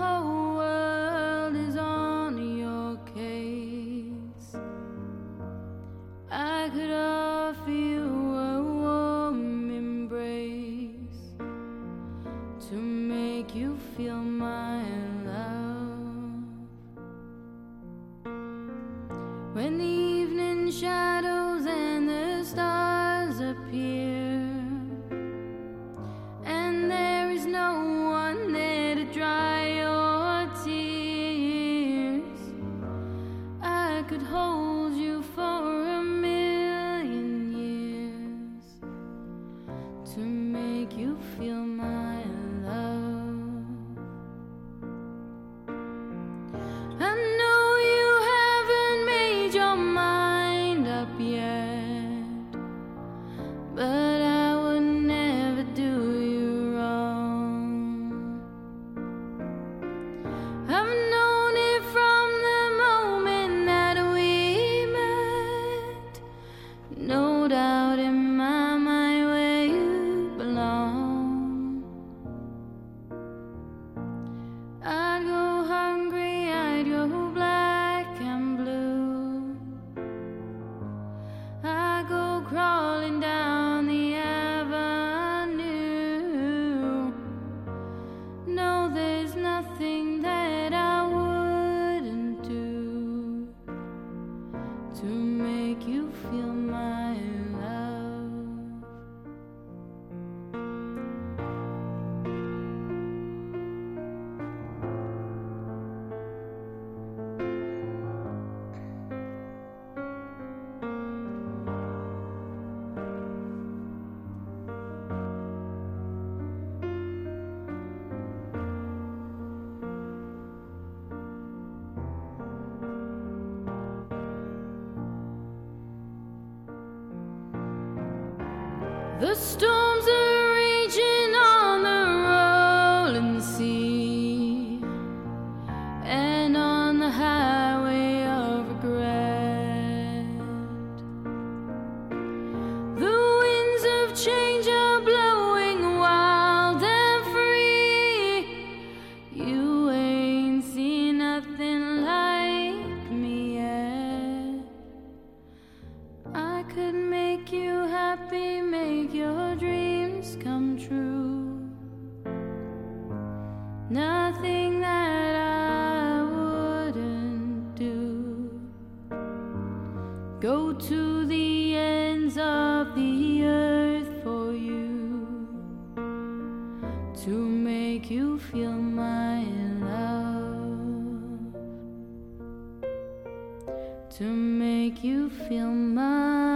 whole world is on your case. I could offer you a warm embrace to make you feel my love. When the evening shadows and the stars appear. The storms are raging on the rolling sea and on the highway of regret. The winds of change happy, make your dreams come true. Nothing that I wouldn't do. Go to the ends of the earth for you to make you feel my love to make you feel my